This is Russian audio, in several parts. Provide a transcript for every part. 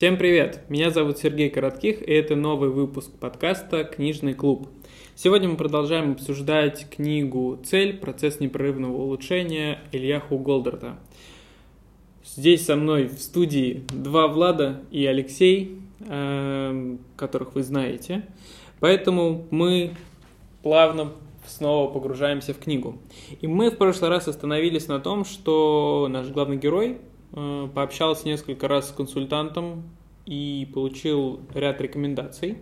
Всем привет! Меня зовут Сергей Коротких, и это новый выпуск подкаста «Книжный клуб». Сегодня мы продолжаем обсуждать книгу «Цель. Процесс непрерывного улучшения» Ильяху Голдерта. Здесь со мной в студии два Влада и Алексей, эм, которых вы знаете. Поэтому мы плавно снова погружаемся в книгу. И мы в прошлый раз остановились на том, что наш главный герой пообщался несколько раз с консультантом и получил ряд рекомендаций,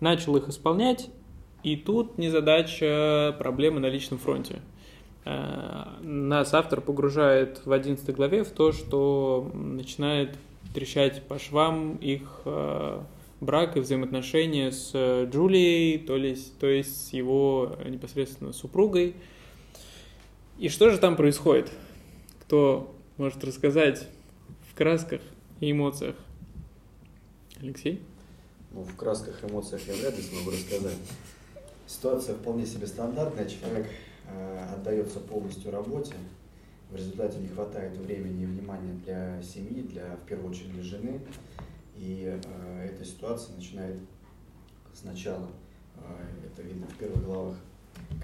начал их исполнять, и тут незадача проблемы на личном фронте. Э, нас автор погружает в 11 главе в то, что начинает трещать по швам их э, брак и взаимоотношения с Джулией, то есть, то есть с его непосредственно супругой. И что же там происходит? Кто может рассказать в красках и эмоциях? Алексей? Ну, в красках и эмоциях я вряд ли смогу рассказать. Ситуация вполне себе стандартная. Человек э, отдается полностью работе. В результате не хватает времени и внимания для семьи, для, в первую очередь, для жены. И э, эта ситуация начинает сначала, э, это видно в первых главах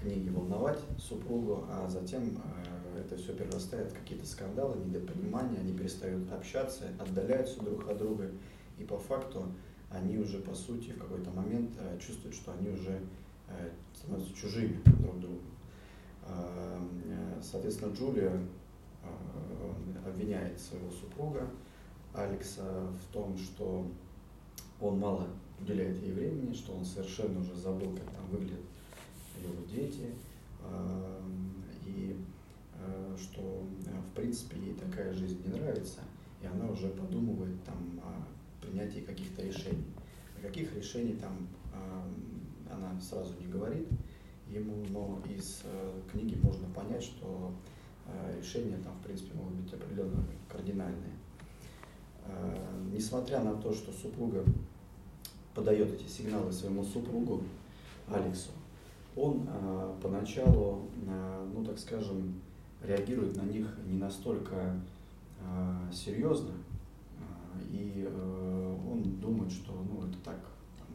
книги, волновать супругу, а затем э, это все перерастает в какие-то скандалы, недопонимания, они перестают общаться, отдаляются друг от друга, и по факту они уже, по сути, в какой-то момент э, чувствуют, что они уже э, становятся чужими друг другу. Э, соответственно, Джулия обвиняет своего супруга Алекса в том, что он мало уделяет ей времени, что он совершенно уже забыл, как там выглядят его дети. Э, что э, в принципе ей такая жизнь не нравится, и она уже подумывает там о принятии каких-то решений. О каких решений там э, она сразу не говорит ему, но из книги можно понять, что решения там в принципе могут быть определенно кардинальные. Несмотря на то, что супруга подает эти сигналы своему супругу Алексу, он поначалу, ну так скажем, реагирует на них не настолько э, серьезно, э, и э, он думает, что ну, это так там,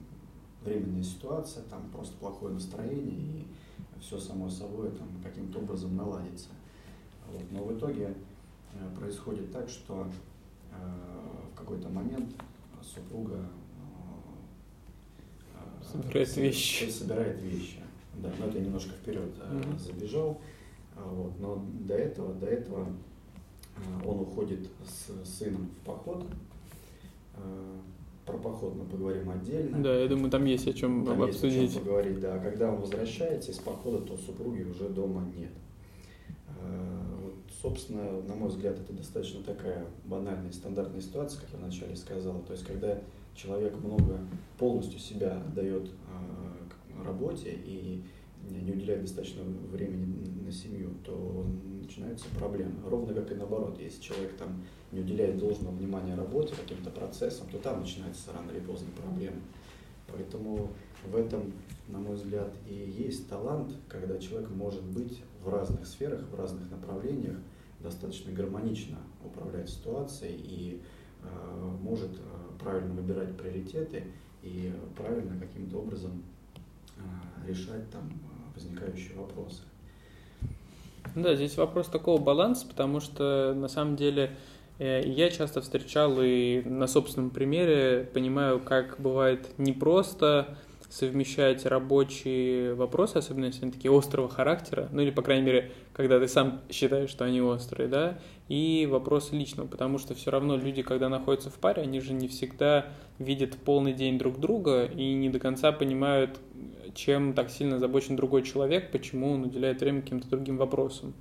временная ситуация, там просто плохое настроение, и все само собой там, каким-то образом наладится. Вот. Но в итоге э, происходит так, что э, в какой-то момент супруга э, собирает вещи. Собирает вещи. Да, но это немножко вперед mm-hmm. забежал. А, вот. Но до этого, до этого а, он уходит с сыном в поход. А, про поход мы поговорим отдельно. Да, я думаю, там есть о чем там обсудить. Есть о чем поговорить, да. Когда он возвращается из похода, то супруги уже дома нет. Вот, собственно, на мой взгляд, это достаточно такая банальная, стандартная ситуация, как я вначале сказал. То есть, когда человек много полностью себя отдает работе и не уделяет достаточно времени на семью, то начинаются проблемы. Ровно как и наоборот, если человек там не уделяет должного внимания работе, каким-то процессам, то там начинается рано или поздно проблемы. Поэтому в этом, на мой взгляд, и есть талант, когда человек может быть в разных сферах, в разных направлениях достаточно гармонично управлять ситуацией и э, может э, правильно выбирать приоритеты и правильно каким-то образом э, решать там возникающие вопросы. Да, здесь вопрос такого баланса, потому что на самом деле э, я часто встречал и на собственном примере понимаю, как бывает непросто совмещать рабочие вопросы, особенно если они такие острого характера, ну или, по крайней мере, когда ты сам считаешь, что они острые, да, и вопросы личного, потому что все равно люди, когда находятся в паре, они же не всегда видят полный день друг друга и не до конца понимают, чем так сильно озабочен другой человек, почему он уделяет время каким-то другим вопросам.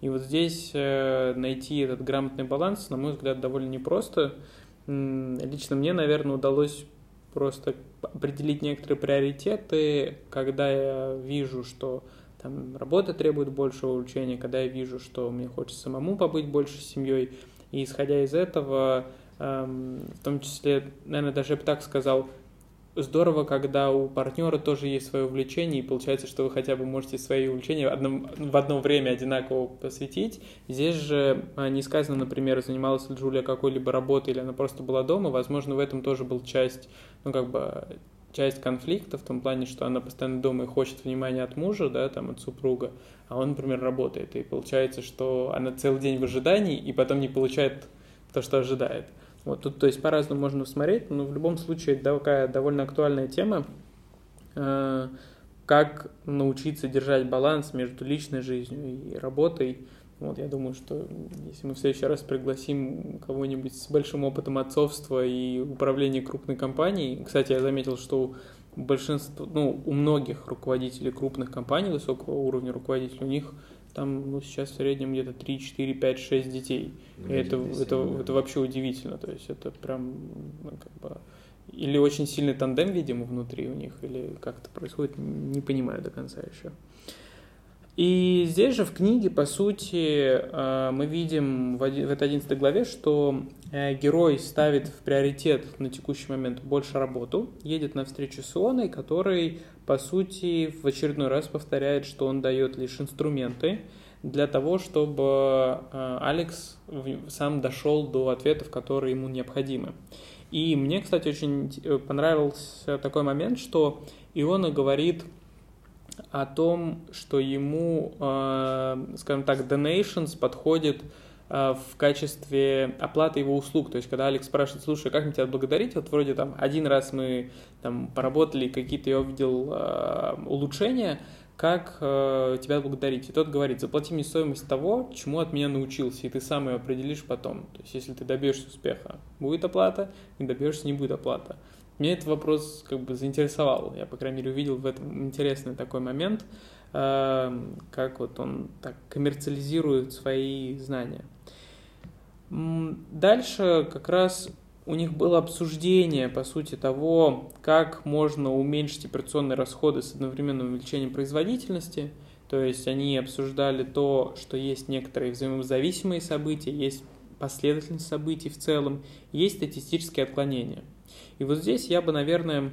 И вот здесь э, найти этот грамотный баланс, на мой взгляд, довольно непросто. Лично мне, наверное, удалось просто определить некоторые приоритеты, когда я вижу, что там работа требует большего улучшения, когда я вижу, что мне хочется самому побыть больше с семьей. И исходя из этого, эм, в том числе, наверное, даже я бы так сказал, здорово, когда у партнера тоже есть свое увлечение, и получается, что вы хотя бы можете свои увлечения в одно, в одно время одинаково посвятить. Здесь же а, не сказано, например, занималась ли Джулия какой-либо работой, или она просто была дома. Возможно, в этом тоже был часть, ну, как бы, часть конфликта в том плане, что она постоянно дома и хочет внимания от мужа, да, там, от супруга, а он, например, работает. И получается, что она целый день в ожидании, и потом не получает то, что ожидает. Вот тут, то есть, по-разному можно смотреть, но в любом случае такая довольно актуальная тема, э, как научиться держать баланс между личной жизнью и работой. Вот, я думаю, что если мы в следующий раз пригласим кого-нибудь с большим опытом отцовства и управления крупной компанией, кстати, я заметил, что большинство, ну, у многих руководителей крупных компаний высокого уровня руководителей, у них там ну, сейчас в среднем где-то 3, 4, 5, 6 детей. Ну, и это, это, это вообще удивительно. То есть это прям ну, как бы... Или очень сильный тандем, видимо, внутри у них, или как это происходит, не понимаю до конца еще. И здесь же в книге, по сути, э, мы видим в этой 11 главе, что э, герой ставит в приоритет на текущий момент больше работу, едет на встречу с Ионой, который, по сути, в очередной раз повторяет, что он дает лишь инструменты для того, чтобы э, Алекс сам дошел до ответов, которые ему необходимы. И мне, кстати, очень понравился такой момент, что Иона говорит о том, что ему, э, скажем так, donations подходит э, в качестве оплаты его услуг. То есть, когда Алекс спрашивает, слушай, как мне тебя благодарить? Вот вроде там один раз мы там поработали, какие-то я увидел э, улучшения, как э, тебя благодарить? И тот говорит, заплати мне стоимость того, чему от меня научился, и ты сам ее определишь потом. То есть, если ты добьешься успеха, будет оплата, не добьешься, не будет оплата. Меня этот вопрос как бы заинтересовал. Я, по крайней мере, увидел в этом интересный такой момент, эм, как вот он так коммерциализирует свои знания. Дальше как раз у них было обсуждение, по сути, того, как можно уменьшить операционные расходы с одновременным увеличением производительности. То есть они обсуждали то, что есть некоторые взаимозависимые события, есть последовательность событий в целом, есть статистические отклонения – и вот здесь я бы, наверное,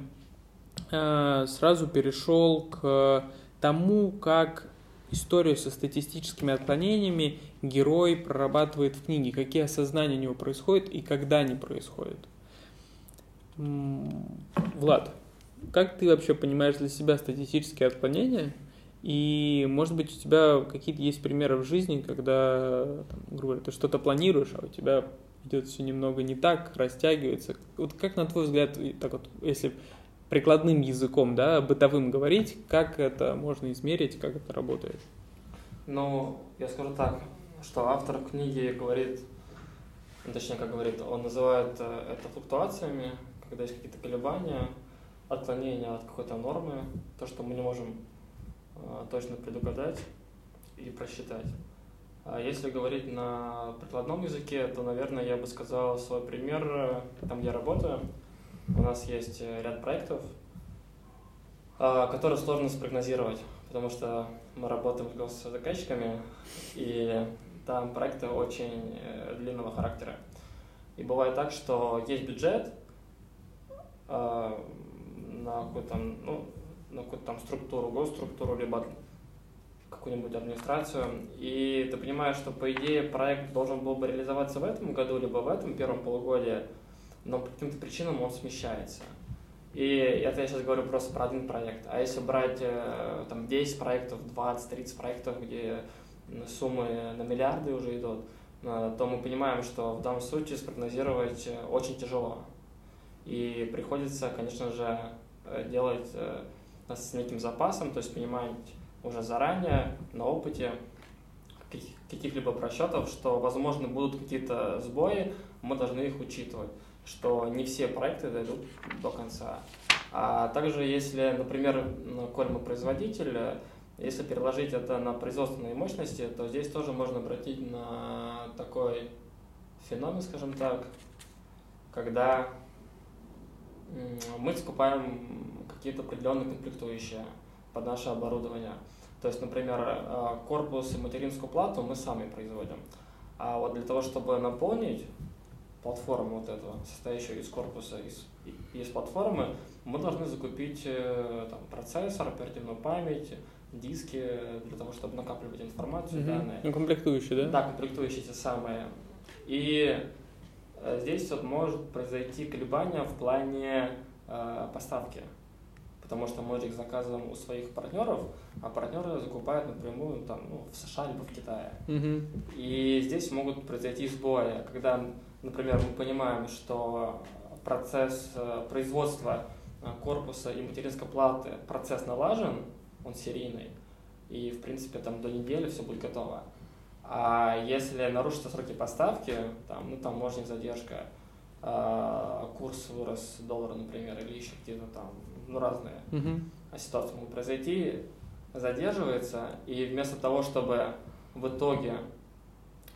э, сразу перешел к тому, как историю со статистическими отклонениями герой прорабатывает в книге, какие осознания у него происходят и когда они происходят. Влад, как ты вообще понимаешь для себя статистические отклонения? И, может быть, у тебя какие-то есть примеры в жизни, когда, там, грубо говоря, ты что-то планируешь, а у тебя идет все немного не так, растягивается. Вот как, на твой взгляд, так вот, если прикладным языком, да, бытовым говорить, как это можно измерить, как это работает? Ну, я скажу так, что автор книги говорит, ну, точнее, как говорит, он называет э, это флуктуациями, когда есть какие-то колебания, отклонения от какой-то нормы, то, что мы не можем э, точно предугадать и просчитать. А если говорить на прикладном языке, то, наверное, я бы сказал свой пример, там, где я работаю. У нас есть э, ряд проектов, а, которые сложно спрогнозировать, потому что мы работаем с госзаказчиками, и там проекты очень э, длинного характера. И бывает так, что есть бюджет а, на какую-то ну, на какую-то там структуру, госструктуру, либо какую-нибудь администрацию, и ты понимаешь, что, по идее, проект должен был бы реализоваться в этом году, либо в этом первом полугодии, но по каким-то причинам он смещается. И это я сейчас говорю просто про один проект. А если брать э, там 10 проектов, 20-30 проектов, где суммы на миллиарды уже идут, э, то мы понимаем, что в данном случае спрогнозировать э, очень тяжело. И приходится, конечно же, делать с неким запасом, то есть понимать, уже заранее на опыте каких-либо просчетов, что, возможно, будут какие-то сбои, мы должны их учитывать, что не все проекты дойдут до конца. А также, если, например, коль мы производитель, если переложить это на производственные мощности, то здесь тоже можно обратить на такой феномен, скажем так, когда мы скупаем какие-то определенные комплектующие под наше оборудование. То есть, например, э, корпус и материнскую плату мы сами производим. А вот для того, чтобы наполнить платформу вот этого, состоящую из корпуса, из, из платформы, мы должны закупить э, там, процессор, оперативную память, диски для того, чтобы накапливать информацию, Мгм. данные. Ну, комплектующие, да? Да, комплектующие те самые. И э, здесь вот может произойти колебания в плане э, поставки. Потому что мы их заказываем у своих партнеров, а партнеры закупают напрямую там, ну, в США либо в Китае. Мгм. И здесь могут произойти сбои, когда, например, мы понимаем, что процесс э, производства э, корпуса и материнской платы, процесс налажен, он серийный, и, в принципе, там до недели все будет готово. А если нарушатся сроки поставки, там, ну, там может задержка, а, курс вырос доллара, например, или еще какие-то там, ну, разные Мгм. ситуации могут произойти, задерживается, и вместо того, чтобы в итоге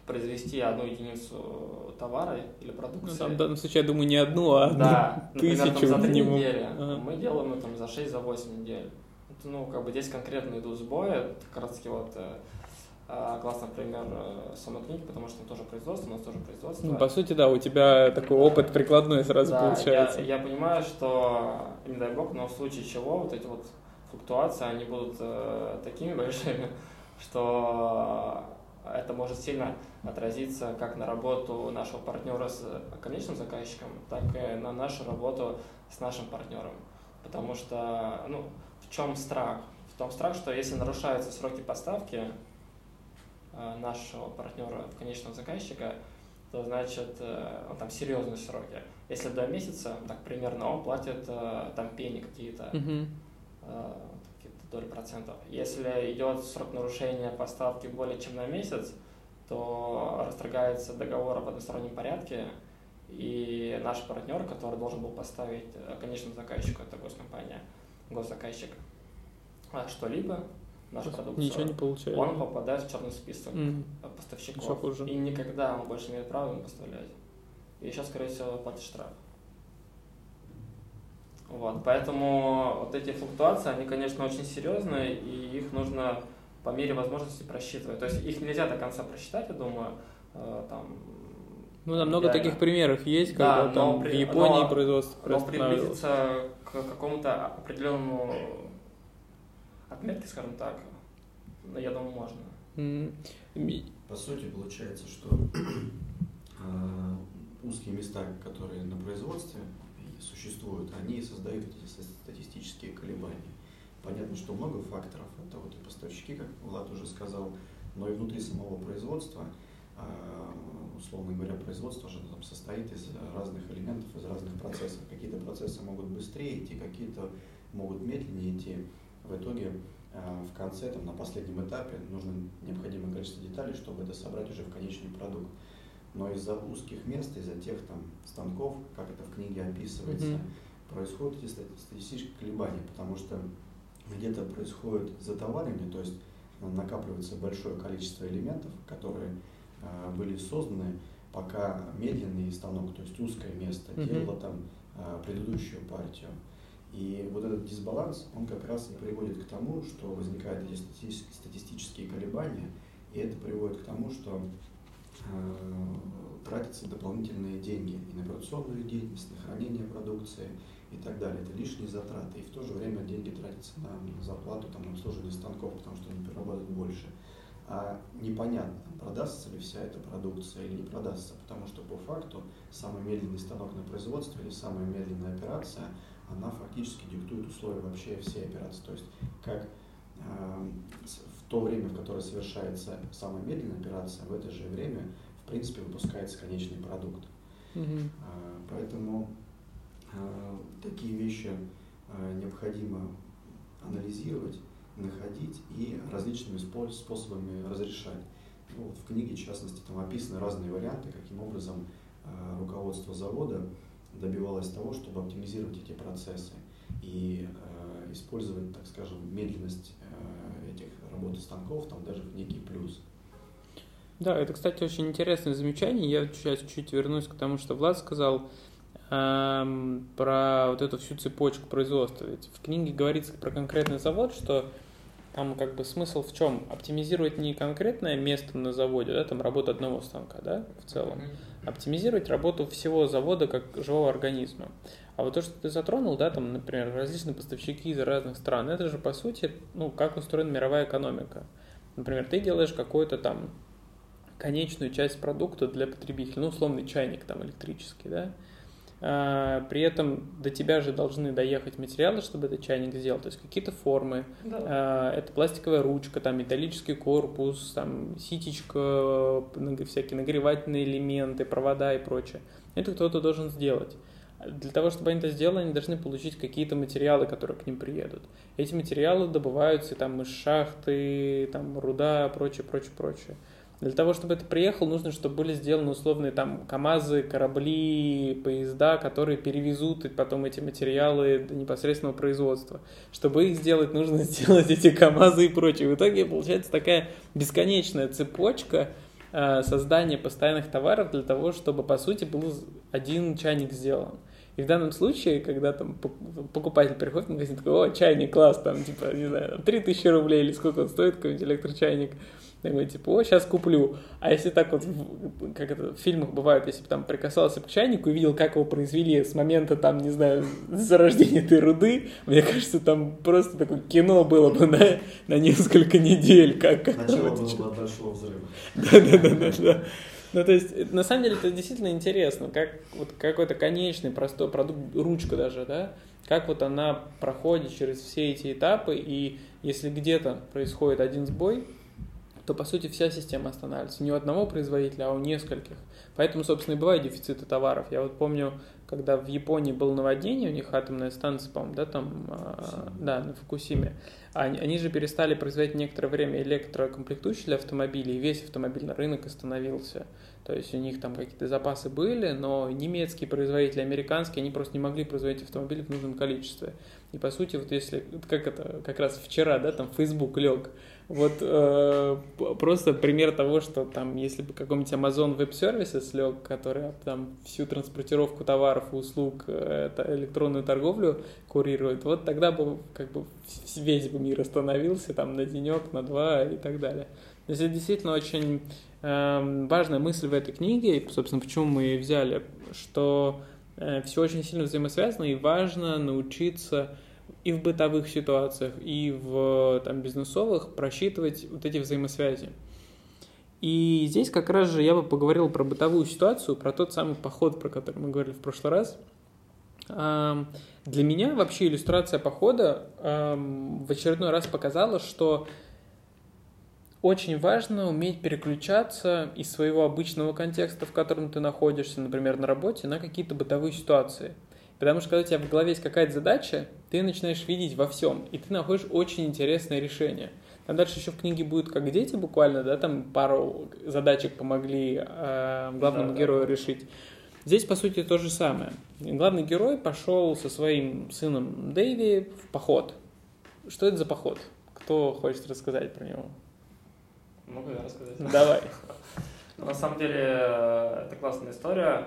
произвести одну единицу товара или Ну, продукции, там в данном случае, я думаю, не одну, а одну да, например, там тысячу за три недели, Ага. мы делаем это там, за 6-8 недель. Это, ну, как бы здесь конкретно идут сбои, это как раз таки вот э, а, классный пример э, самой книги, потому что тоже производство, у нас тоже производство. Ну, по сути, да, у тебя такой опыт прикладной сразу Да, получается. Я, я понимаю, что, не дай бог, но в случае чего вот эти вот флуктуации, они будут э, такими большими, что это может сильно отразиться как на работу нашего партнера с конечным заказчиком, так и на нашу работу с нашим партнером. Потому что, ну, в чем страх? В том страх, что если нарушаются сроки поставки э, нашего партнера в конечного заказчика, то значит, э, там серьезные сроки. Если до месяца, так примерно, он платит э, там пени какие-то, э, какие-то доли процентов. Если идет срок нарушения поставки более чем на месяц, то расторгается договор об одностороннем порядке, и наш партнер, который должен был поставить конечному заказчику, это госкомпания, госзаказчик, что-либо, нашу продукцию, Ничего не получается. он попадает в черный список э, поставщиков. Еще хуже. И никогда он больше не имеет права им поставлять. И еще, скорее всего, платит штраф. Вот, поэтому вот эти флуктуации, они, конечно, очень серьезные, и их нужно по мере возможности просчитывать. То есть их нельзя до конца просчитать, я думаю, э, там... Ну, да, много идеально. таких примеров есть, Да, когда там но в при- Японии но- производство Но приблизиться к какому-то определенному отметке, скажем так, ну, я думаю, можно. По сути, получается, что э, узкие места, которые на производстве существуют, они создают эти ста- статистические колебания. Понятно, что много факторов. Это вот и поставщики, как Влад уже сказал, но и внутри самого производства, э, условно говоря, производство же там состоит из разных элементов, из разных процессов. Какие-то процессы могут быстрее идти, какие-то могут медленнее идти. В итоге э, в конце, там, на последнем этапе нужно необходимое количество деталей, чтобы это собрать уже в конечный продукт. Но из-за узких мест, из-за тех там станков, как это в книге описывается, Мгм. происходят эти стати- статистические колебания, потому что где-то происходит затоваривание, то есть э, накапливается большое количество элементов, которые э, были созданы, пока медленный станок, то есть узкое место, Мгм. делало там э, предыдущую партию. И вот этот дисбаланс, он как раз и приводит к тому, что возникают эти статистические, колебания, и это приводит к тому, что э, тратятся дополнительные деньги и на операционную деятельность, на хранение продукции и так далее. Это лишние затраты. И в то же время деньги тратятся на зарплату, там, на обслуживание станков, потому что они перерабатывают больше. А непонятно, продастся ли вся эта продукция или не продастся, потому что по факту самый медленный станок на производстве или самая медленная операция, она фактически диктует условия вообще всей операции. То есть как э, с- в то время, в которое совершается самая медленная операция, в это же время, в принципе, выпускается конечный продукт. А, Поэтому а, такие вещи а, необходимо анализировать, находить и различными спо- способами разрешать. Ну, вот в книге, в частности, там описаны разные варианты, каким образом руководство завода добивалось того, чтобы оптимизировать эти процессы и а, использовать, так скажем, медленность а, этих работы станков там даже в некий плюс. Да, это, кстати, очень интересное замечание. Я сейчас чуть вернусь к тому, что Влад сказал эм, про вот эту всю цепочку производства. Ведь в книге говорится про конкретный завод, что там как бы смысл в чем? Оптимизировать не конкретное место на заводе, да, там работа одного станка, да, в целом. Оптимизировать работу всего завода как живого организма. А вот то, что ты затронул, да, там, например, различные поставщики из разных стран, это же, по сути, ну, как устроена мировая экономика. Например, ты делаешь какую-то там конечную часть продукта для потребителя, ну, условный чайник там электрический, да, при этом до тебя же должны доехать материалы, чтобы этот чайник сделал, то есть какие-то формы, да. а, это пластиковая ручка, там металлический корпус, там ситечка, всякие нагревательные элементы, провода и прочее. Это кто-то должен сделать. Для того, чтобы они это сделали, они должны получить какие-то материалы, которые к ним приедут. Эти материалы добываются там из шахты, там руда, прочее, прочее, прочее. Для того, чтобы это приехало, нужно, чтобы были сделаны условные там КАМАЗы, корабли, поезда, которые перевезут потом эти материалы до непосредственного производства. Чтобы их сделать, нужно сделать эти КАМАЗы и прочее. В итоге получается такая бесконечная цепочка э, создания постоянных товаров для того, чтобы, по сути, был один чайник сделан. И в данном случае, когда там покупатель приходит в магазин, такой, о, чайник, класс, там, типа, не знаю, 3000 рублей или сколько он стоит, какой-нибудь электрочайник, такой, типа, о, сейчас куплю. А если так вот, как это в фильмах бывает, если бы там прикасался к чайнику и видел, как его произвели с момента, там, не знаю, зарождения этой руды, мне кажется, там просто такое кино было бы на, на несколько недель. Как, Начало было бы от большого взрыва. Да-да-да. Ну, то есть, на самом деле, это действительно интересно, как вот какой-то конечный, простой продукт, ручка даже, да, как вот она проходит через все эти этапы, и если где-то происходит один сбой, то, по сути, вся система останавливается. Не у одного производителя, а у нескольких. Поэтому, собственно, и бывают дефициты товаров. Я вот помню, когда в Японии было наводнение, у них атомная станция, по-моему, да, там, э, да, на Фукусиме, они, они же перестали производить некоторое время электрокомплектующие для автомобилей, и весь автомобильный рынок остановился. То есть у них там какие-то запасы были, но немецкие производители, американские, они просто не могли производить автомобили в нужном количестве. И по сути, вот если, как это, как раз вчера, да, там Facebook лег, вот э, просто пример того, что там, если бы какой-нибудь Amazon Web Services лег, который там всю транспортировку товаров услуг, э, электронную торговлю курирует, вот тогда бы как бы весь бы мир остановился там на денек, на два и так далее. То есть это действительно очень э, важная мысль в этой книге, и, собственно, почему мы ее взяли, что э, все очень сильно взаимосвязано, и важно научиться и в бытовых ситуациях, и в там, бизнесовых просчитывать вот эти взаимосвязи. И здесь как раз же я бы поговорил про бытовую ситуацию, про тот самый поход, про который мы говорили в прошлый раз. Для меня вообще иллюстрация похода в очередной раз показала, что очень важно уметь переключаться из своего обычного контекста, в котором ты находишься, например, на работе, на какие-то бытовые ситуации – Потому что когда у тебя в голове есть какая-то задача, ты начинаешь видеть во всем, и ты находишь очень интересное решение. Там дальше еще в книге будет как дети буквально, да, там пару задачек помогли э, главному да, герою да. решить. Здесь, по сути, то же самое. Главный герой пошел со своим сыном Дэйви в поход. Что это за поход? Кто хочет рассказать про него? Могу я рассказать? Давай. На самом деле, э, это классная история.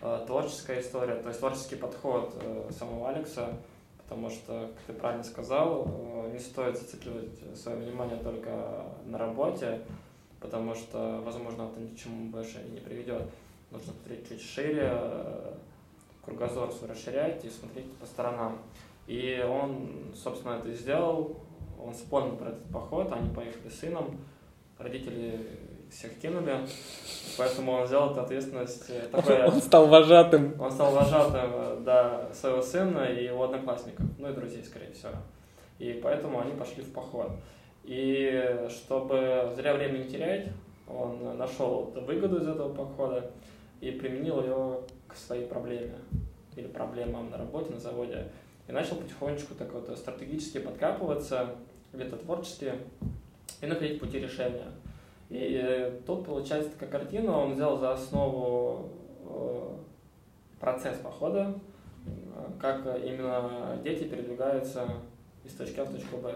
Э, творческая история, то есть творческий подход э, самого Алекса, потому что, как ты правильно сказал, э, не стоит зацикливать свое внимание только на работе, потому что, возможно, это ни к больше не приведет. Нужно смотреть чуть шире, кругозор свой расширять и смотреть по сторонам. И он, собственно, это сделал, он вспомнил про этот поход, они поехали с сыном, родители всех кинули, поэтому он взял эту ответственность. Э, такой, он стал вожатым. Он стал вожатым, э, да, своего сына и его одноклассников, ну и друзей, скорее всего. И поэтому они пошли в поход. И чтобы зря время не терять, он нашел выгоду из этого похода и применил ее к своей проблеме или проблемам на работе, на заводе. И начал потихонечку так вот стратегически подкапываться, где-то творчески, и находить пути решения. И э, тут получается такая картина, он взял за основу э, процесс похода, э, как именно дети передвигаются из точки А в точку Б.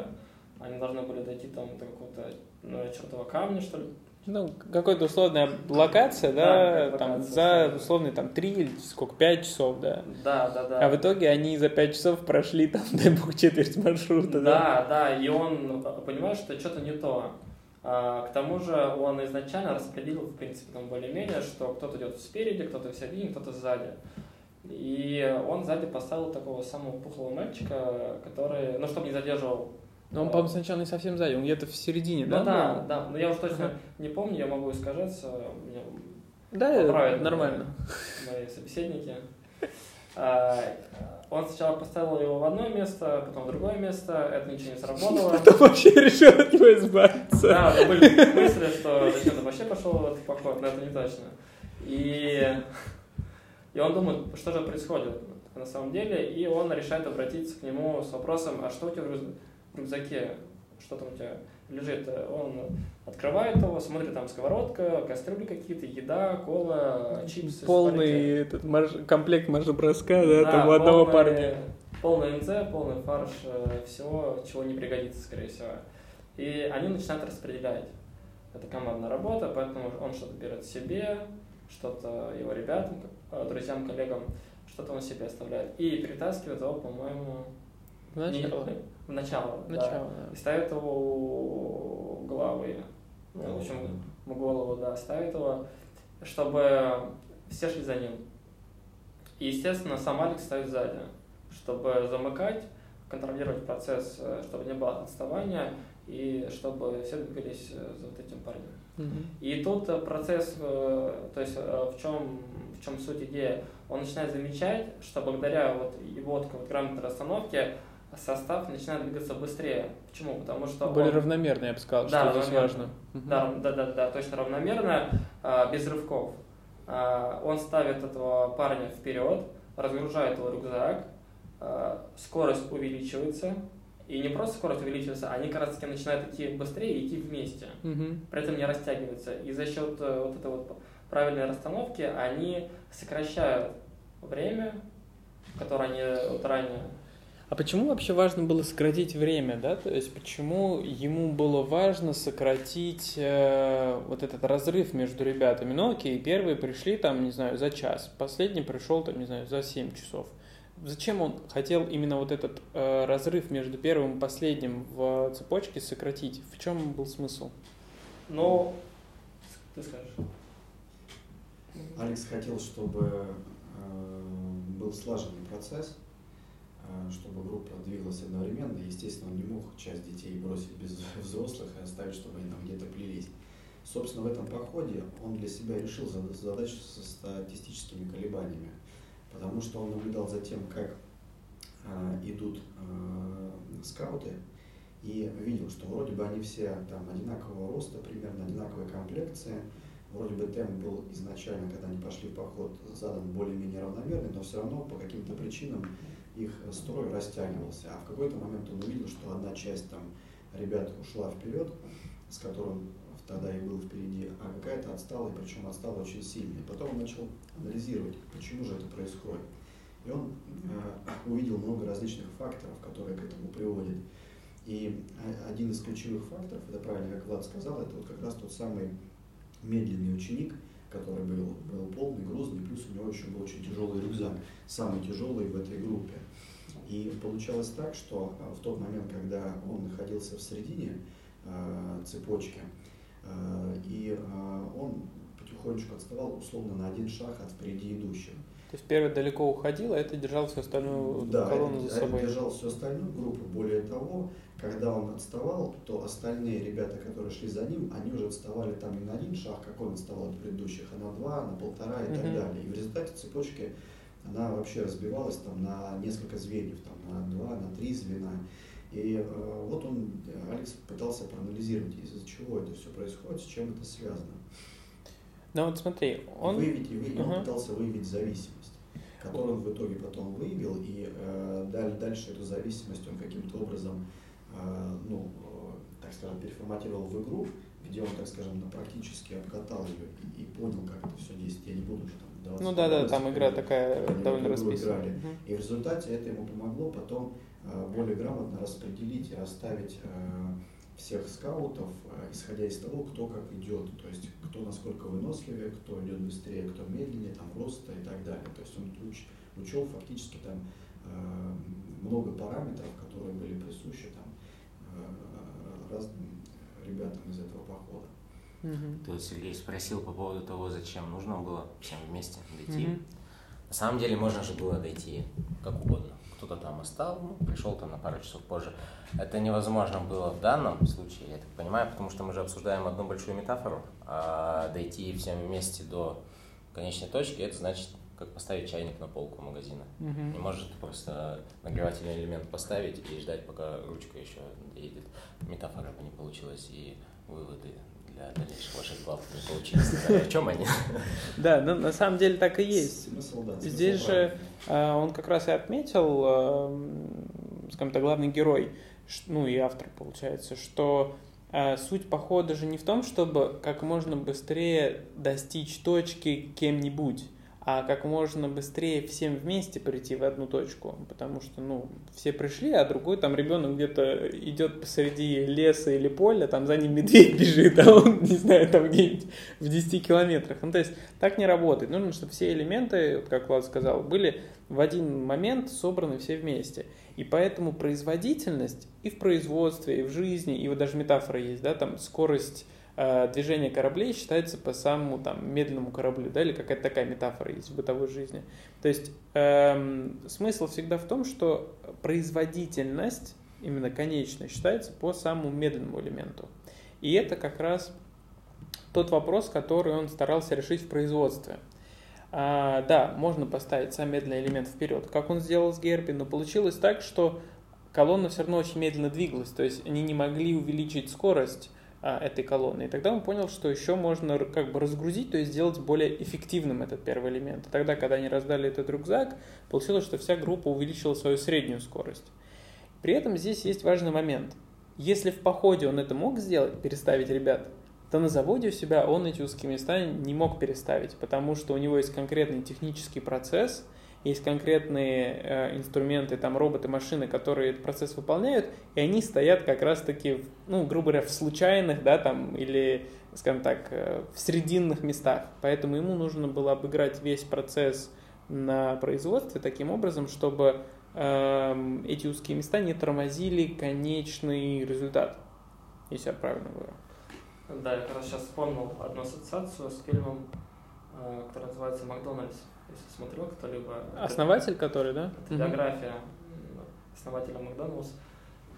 Они должны были дойти там до какого-то ну, чертового камня, что ли, Ну, какая-то условная локация, да, Да, там, локация, за условные там 3 или сколько, 5 часов, да. Да, да, да. А в итоге они за 5 часов прошли там, дай бог, четверть маршрута, да? Да, да, и он понимает, что что-то не то. А, к тому же он изначально распределил, в принципе, там более-менее, что кто-то идет спереди, кто-то в середине, кто-то сзади. И он сзади поставил такого самого пухлого мальчика, который, ну, чтобы не задерживал. Но он, по-моему, сначала не совсем сзади, он где-то в середине, Ну да? да, да, но я уже точно Ага. не помню, я могу искажаться, меня Да, Поправят нормально. мои собеседники. Он сначала поставил его в одно место, потом в другое место, это ничего не сработало. Потом вообще решил от него избавиться. Да, это были мысли, что зачем ты вообще пошел в этот поход, но это не точно. И, и он думает, что же происходит на самом деле, и он решает обратиться к нему с вопросом, а что у тебя в рюкзаке, что там у тебя лежит? Он открывает его, смотрит, там сковородка, кастрюли какие-то, еда, кола, чипсы. Полный этот марш- комплект марш-броска, да, там у Да, одного полный- парня. Полный НЗ, полный фарш, э, всего, чего не пригодится, скорее всего. И они начинают распределять. Это командная работа, поэтому он что-то берет себе, что-то его ребятам, э, друзьям, коллегам, что-то он себе оставляет. И перетаскивает его, по-моему, не- Начало. в начало. да. Начало, И да. ставит его у главы. Ну, в общем, голову, да, ставит его, чтобы все шли за ним. И, естественно, сам Алекс стоит сзади, чтобы замыкать, контролировать процесс, э, чтобы не было отставания и чтобы все двигались э, за вот этим парнем. Мгм. И тут э, процесс, то есть в чем, в чем суть идеи, он начинает замечать, что благодаря вот его такой вот грамотной расстановке состав начинает двигаться быстрее. Почему? Потому что Более он- равномерно, я бы сказал, Да, что здесь важно. Да, да, да, да, точно равномерно, а, без рывков. А, Он ставит этого парня вперед, разгружает его рюкзак, а, скорость увеличивается, и не просто скорость увеличивается, они как раз таки начинают идти быстрее и идти вместе, Мгм. при этом не растягиваются. И за счет э, вот этой вот правильной расстановки они сокращают время, которое они вот ранее А почему вообще важно было сократить время, да? То есть почему ему было важно сократить э, вот этот разрыв между ребятами? Ну окей, первые пришли там, не знаю, за час, последний пришел там, не знаю, за 7 часов. Зачем он хотел именно вот этот э, разрыв между первым и последним в цепочке сократить? В чем был смысл? Ну, ты скажешь. Алекс хотел, чтобы э, был слаженный процесс, чтобы группа двигалась одновременно. Естественно, он не мог часть детей бросить без взрослых и оставить, чтобы они там где-то плелись. Собственно, в этом походе он для себя решил зада- задачу со статистическими колебаниями, потому что он наблюдал за тем, как э, идут э, скауты, и видел, что вроде бы они все там одинакового роста, примерно одинаковой комплекции, вроде бы темп был изначально, когда они пошли в поход, задан более-менее равномерный, но все равно по каким-то причинам их строй растягивался. А в какой-то момент он увидел, что одна часть там ребят ушла вперед, с которым тогда и был впереди, а какая-то отстала, и причем отстала очень сильно. И потом он начал анализировать, почему же это происходит. И он э, увидел много различных факторов, которые к этому приводят. И о- один из ключевых факторов, это правильно, как Влад сказал, это вот как раз тот самый медленный ученик, который был, был полный, грузный, плюс у него еще был очень тяжелый рюкзак, самый тяжелый в этой группе. И получалось так, что э, в тот момент, когда он находился в середине э, цепочки, э, и э, он потихонечку отставал условно на один шаг от впереди идущего. То есть первый далеко уходил, а это держал всю остальную Да, колонну за собой. держал всю остальную группу. Более того, когда он отставал, то остальные ребята, которые шли за ним, они уже отставали там не на один шаг, как он отставал от предыдущих, а на два, на полтора и так далее. И в результате цепочки она вообще разбивалась там на несколько звеньев, там на два, на три звена. И э, вот он, э, Алекс пытался проанализировать, из-за чего это все происходит, с чем это связано. Ну вот смотри, он... Выявить, и вы- и он пытался выявить зависимость, которую он в итоге потом выявил, и э, даль- дальше эту зависимость он каким-то образом, ну, э, так скажем, переформатировал в игру, где он, так скажем, на- практически обкатал ее и, и понял, как это все действует. Я не буду уже там вдаваться Ну да, да, там игра такая довольно расписана. играли. Мгм. И в результате это ему помогло потом э, более грамотно распределить и расставить э, всех скаутов, э, исходя из того, кто как идет, то есть кто насколько выносливее, кто идет быстрее, кто медленнее, там роста и так далее. То есть он уч, учел фактически там э, много параметров, которые были присущи там э, разным ребятам из этого похода. Угу. Тут Сергей спросил по поводу того, зачем нужно было всем вместе дойти. Угу. На самом деле можно же было дойти как угодно. Кто-то там остал, ну, пришел там на пару часов позже. Это невозможно было в данном случае, я так понимаю, потому что мы же обсуждаем одну большую метафору, а дойти всем вместе до конечной точки, это значит как поставить чайник на полку магазина. Угу. Не может просто нагревательный элемент поставить и ждать, пока ручка еще доедет. Метафора бы не получилась, и выводы для дальнейших ваших глав не получились. В чем они? Да, ну на самом деле так и есть. Здесь же а, он как раз и отметил, а, скажем так, главный герой, ну и автор получается, что а, суть похода же не в том, чтобы как можно быстрее достичь точки кем-нибудь, а как можно быстрее всем вместе прийти в одну точку, потому что, ну, все пришли, а другой там ребенок где-то идет посреди леса или поля, там за ним медведь бежит, а он, не знаю, там где-нибудь в 10 километрах. Ну, то есть так не работает. Нужно, чтобы все элементы, вот как Влад сказал, были в один момент собраны все вместе. И поэтому производительность и в производстве, и в жизни, и вот даже метафора есть, да, там скорость движение кораблей считается по самому там, медленному кораблю, да, или какая-то такая метафора есть в бытовой жизни. То есть эм, смысл всегда в том, что производительность, именно конечная, считается по самому медленному элементу. И это как раз тот вопрос, который он старался решить в производстве. А, да, можно поставить сам медленный элемент вперед, как он сделал с Герби, но получилось так, что колонна все равно очень медленно двигалась, то есть они не могли увеличить скорость этой колонны. И тогда он понял, что еще можно как бы разгрузить, то есть сделать более эффективным этот первый элемент. И тогда, когда они раздали этот рюкзак, получилось, что вся группа увеличила свою среднюю скорость. При этом здесь есть важный момент. Если в походе он это мог сделать, переставить ребят, то на заводе у себя он эти узкие места не мог переставить, потому что у него есть конкретный технический процесс – есть конкретные э, инструменты, там роботы, машины, которые этот процесс выполняют, и они стоят как раз-таки, ну, грубо говоря, в случайных, да, там, или, скажем так, э, в срединных местах. Поэтому ему нужно было обыграть весь процесс на производстве таким образом, чтобы э, эти узкие места не тормозили конечный результат, если я правильно говорю. Да, я как раз сейчас вспомнил одну ассоциацию с фильмом, э, который называется «Макдональдс» если смотрел кто-либо. Основатель, это, который, да? Это биография основателя Макдоналдс,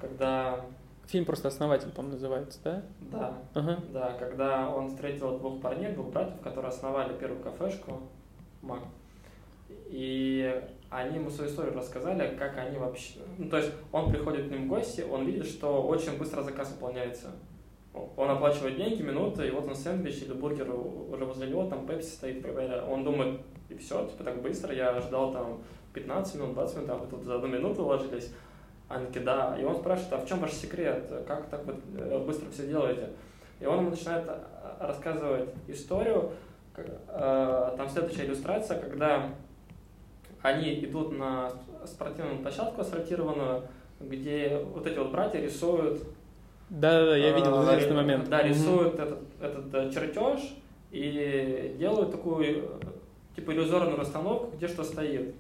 когда... Фильм просто «Основатель», по-моему, называется, да? Да, uh-huh. да, когда он встретил двух парней, двух братьев, которые основали первую кафешку Мак. И они ему свою историю рассказали, как они вообще... Ну, то есть он приходит к ним в гости, он видит, что очень быстро заказ выполняется. Он оплачивает деньги, минуты, и вот он сэндвич или бургер уже возле него, там пепси стоит и так далее. Он думает, и все, типа так быстро, я ждал там 15 минут, 20 минут, а вы тут за одну минуту ложились. Они такие, да. И он спрашивает, а в чем ваш секрет? Как так вот э, быстро все делаете? И он ему начинает э, рассказывать историю. Э, там следующая иллюстрация, когда они идут на спортивную площадку асфальтированную, где вот эти вот братья рисуют да-да-да, я видел а, известный момент. Да, рисуют этот, этот чертеж и делают такую типа иллюзорную расстановку, где что стоит.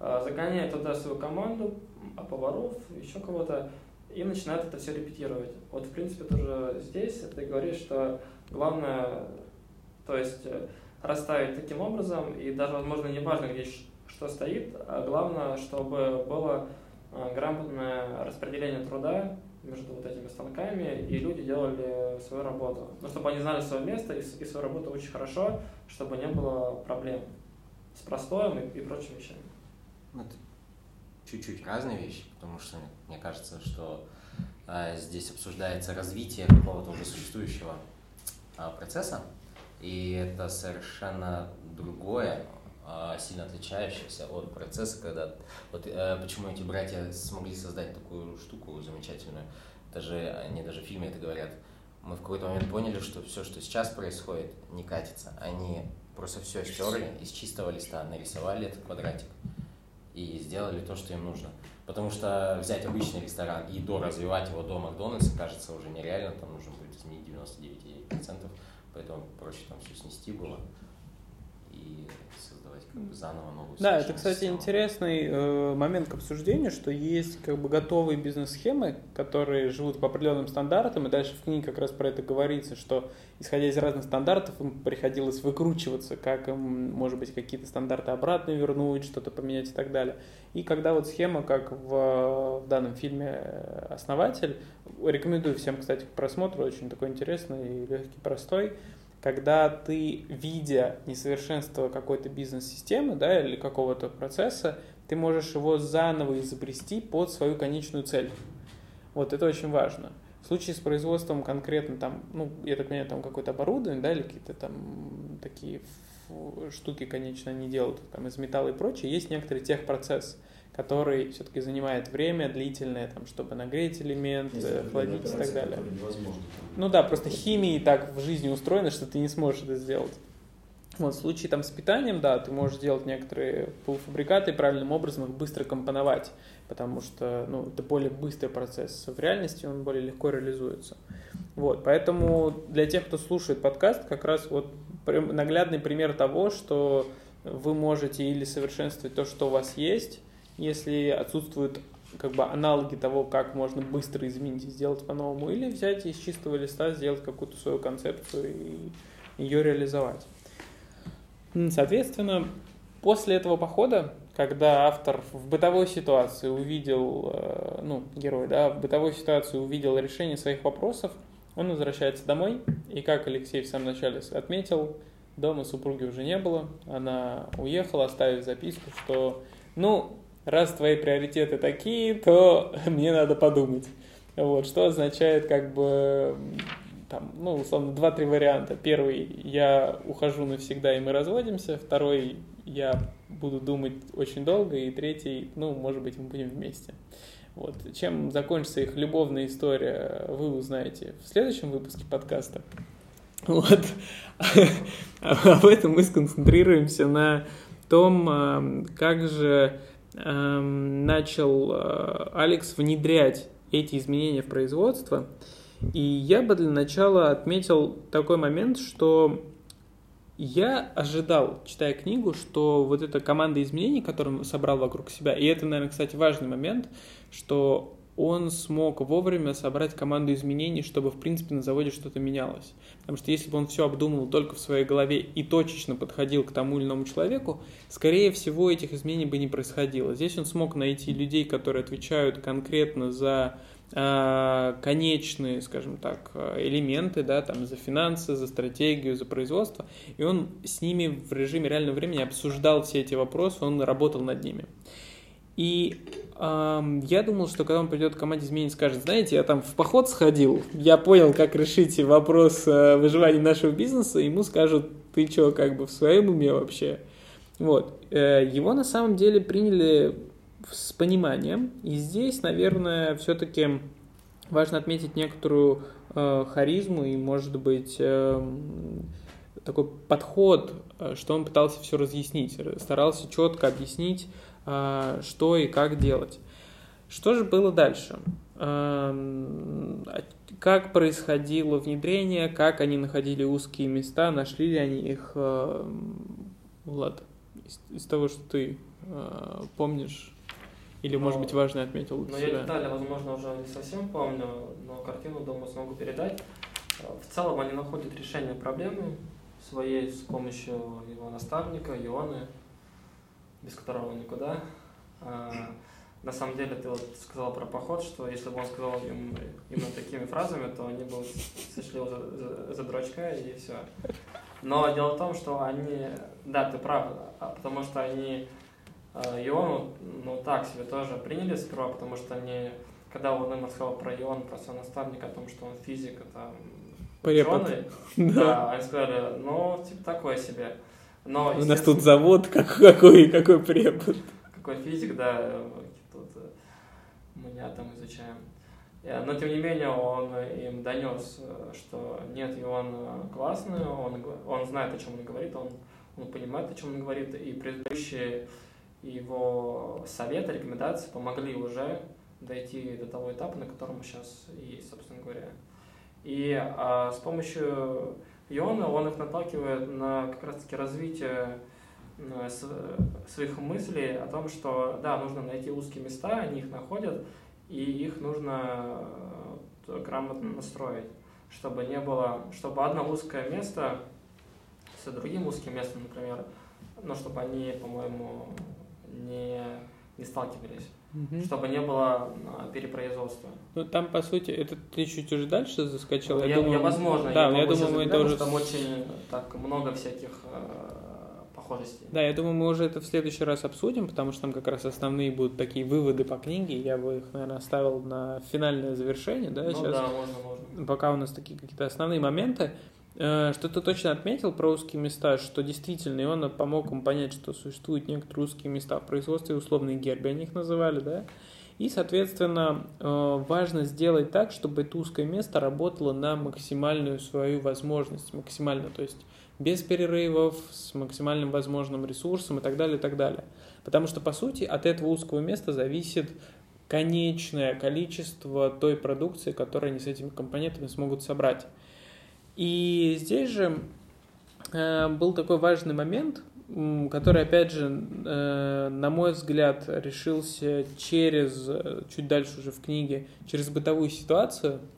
А, загоняют туда свою команду, а поваров, еще кого-то, и начинают это все репетировать. Вот, в принципе, тоже здесь ты говоришь, что главное, то есть э, расставить таким образом, и даже, возможно, не важно, где что стоит, а главное, чтобы было а, грамотное распределение труда между вот этими станками, и люди делали свою работу. Ну, чтобы они знали свое место и, и свою работу очень хорошо, чтобы не было проблем с простоем и, и прочими вещами. Ну, это чуть-чуть разные вещи, потому что мне кажется, что а, здесь обсуждается развитие какого-то уже существующего а, процесса, и это совершенно другое, сильно отличающихся от процесса, когда вот э, почему эти братья смогли создать такую штуку замечательную, даже они даже в фильме это говорят. Мы в какой-то момент поняли, что все, что сейчас происходит, не катится. Они просто все стерли из чистого листа, нарисовали этот квадратик и сделали то, что им нужно. Потому что взять обычный ресторан и доразвивать его до Макдональдса кажется уже нереально, там нужно будет изменить 99%, поэтому проще там все снести было и создавать как бы заново новую Да, это, кстати, систему. интересный э, момент к обсуждению, что есть как бы готовые бизнес-схемы, которые живут по определенным стандартам, и дальше в книге как раз про это говорится, что исходя из разных стандартов им приходилось выкручиваться, как им, может быть, какие-то стандарты обратно вернуть, что-то поменять и так далее. И когда вот схема, как в, в данном фильме «Основатель», рекомендую всем, кстати, к просмотру, очень такой интересный, легкий, простой, когда ты, видя несовершенство какой-то бизнес-системы да, или какого-то процесса, ты можешь его заново изобрести под свою конечную цель. Вот это очень важно. В случае с производством конкретно там, ну, я так понимаю, там какое-то оборудование, да, или какие-то там такие штуки, конечно, они делают там из металла и прочее, есть некоторый техпроцесс, который все-таки занимает время длительное, там, чтобы нагреть элемент, определенные охладить и так далее. Ну да, просто химии так в жизни устроена, что ты не сможешь это сделать. Вот в случае там с питанием, да, ты можешь делать некоторые полуфабрикаты и правильным образом их быстро компоновать, потому что, ну, это более быстрый процесс. В реальности он более легко реализуется. Вот, поэтому для тех, кто слушает подкаст, как раз вот наглядный пример того, что вы можете или совершенствовать то, что у вас есть, если отсутствуют как бы аналоги того, как можно быстро изменить и сделать по-новому, или взять из чистого листа сделать какую-то свою концепцию и ее реализовать. Соответственно, после этого похода, когда автор в бытовой ситуации увидел, э, ну, герой, да, в бытовой ситуации увидел решение своих вопросов, он возвращается домой, и как Алексей в самом начале отметил, дома супруги уже не было, она уехала, оставив записку, что, ну, раз твои приоритеты такие, то мне надо подумать. Вот, что означает как бы там, ну, условно, два-три варианта. Первый, я ухожу навсегда, и мы разводимся. Второй, я буду думать очень долго. И третий, ну, может быть, мы будем вместе. Вот. Чем закончится их любовная история, вы узнаете в следующем выпуске подкаста. Вот. А в этом мы сконцентрируемся на том, а, как же начал а, Алекс внедрять эти изменения в производство. И я бы для начала отметил такой момент, что я ожидал, читая книгу, что вот эта команда изменений, которую он собрал вокруг себя, и это, наверное, кстати, важный момент, что он смог вовремя собрать команду изменений, чтобы, в принципе, на заводе что-то менялось. Потому что если бы он все обдумывал только в своей голове и точечно подходил к тому или иному человеку, скорее всего, этих изменений бы не происходило. Здесь он смог найти людей, которые отвечают конкретно за э, конечные, скажем так, элементы, да, там, за финансы, за стратегию, за производство, и он с ними в режиме реального времени обсуждал все эти вопросы, он работал над ними. И эм, я думал, что когда он придет к команде изменений, скажет, знаете, я там в поход сходил, я понял, как решить вопрос э, выживания нашего бизнеса, ему скажут, ты что, как бы в своем уме вообще? Вот. Э, его на самом деле приняли с пониманием, и здесь, наверное, все-таки важно отметить некоторую э, харизму и, может быть, э, такой подход, э, что он пытался все разъяснить, старался четко объяснить, э, что и как делать. Что же было дальше? Эм, Как происходило внедрение, как они находили узкие места, нашли ли они их, э, Влад, из, из того, что ты э, помнишь, или, может Ну, быть, важно отметил для Но я себя? детали, возможно, уже не совсем помню, но картину, думаю, смогу передать. Э, В целом они находят решение проблемы своей с помощью его наставника, Ионы, без которого никуда. А, На самом деле, ты вот сказал про поход, что если бы он сказал им именно такими фразами, то они бы сошли его за, за, за дурачка и все. Но дело в том, что они, да, ты прав, а потому что они э, Иону, ну так себе тоже приняли сперва, потому что они, когда он им рассказал про Ион, про своего наставника, о том, что он физик, это ученый, Да. да, они сказали, ну, типа такое себе. Но, У нас тут завод, как- какой, какой препод. какой физик, да, тут э, мы не атом изучаем. Э, Но тем не менее он им донес, э, что нет, и он классный, он, он знает, о чем он говорит, он, он понимает, о чем он говорит, и предыдущие его советы, рекомендации помогли уже дойти до того этапа, на котором мы сейчас есть, собственно говоря. И а, с помощью Иона он их наталкивает на как раз-таки развитие Э, своих мыслей о том, что да, нужно найти узкие места, они их находят, и их нужно э, грамотно настроить, чтобы не было, чтобы одно узкое место с другим узким местом, например, но чтобы они, по-моему, не, не сталкивались. Угу. Чтобы не было а, перепроизводства. Ну, там, по сути, это ты чуть уже дальше заскочил. Я, я, думаю, я возможно. Да, я, я думаю, мы это уже... Там очень так много всяких э, похожести. Да, я думаю, мы уже это в следующий раз обсудим, потому что там как раз основные будут такие выводы по книге. Я бы их, наверное, оставил на финальное завершение, да, ну, сейчас. да, можно, можно. Пока у нас такие какие-то основные моменты. Э, что ты точно отметил про узкие места, что действительно и он помог ему понять, что существуют некоторые узкие места в производстве, условные герби они их называли, да, и, соответственно, э, важно сделать так, чтобы это узкое место работало на максимальную свою возможность, максимально, то есть без перерывов, с максимальным возможным ресурсом и так далее, и так далее. Потому что, по сути, от этого узкого места зависит конечное количество той продукции, которую они с этими компонентами смогут собрать. И здесь же э, был такой важный момент, который, опять же, э, на мой взгляд, решился через, э, чуть дальше уже в книге, через бытовую ситуацию –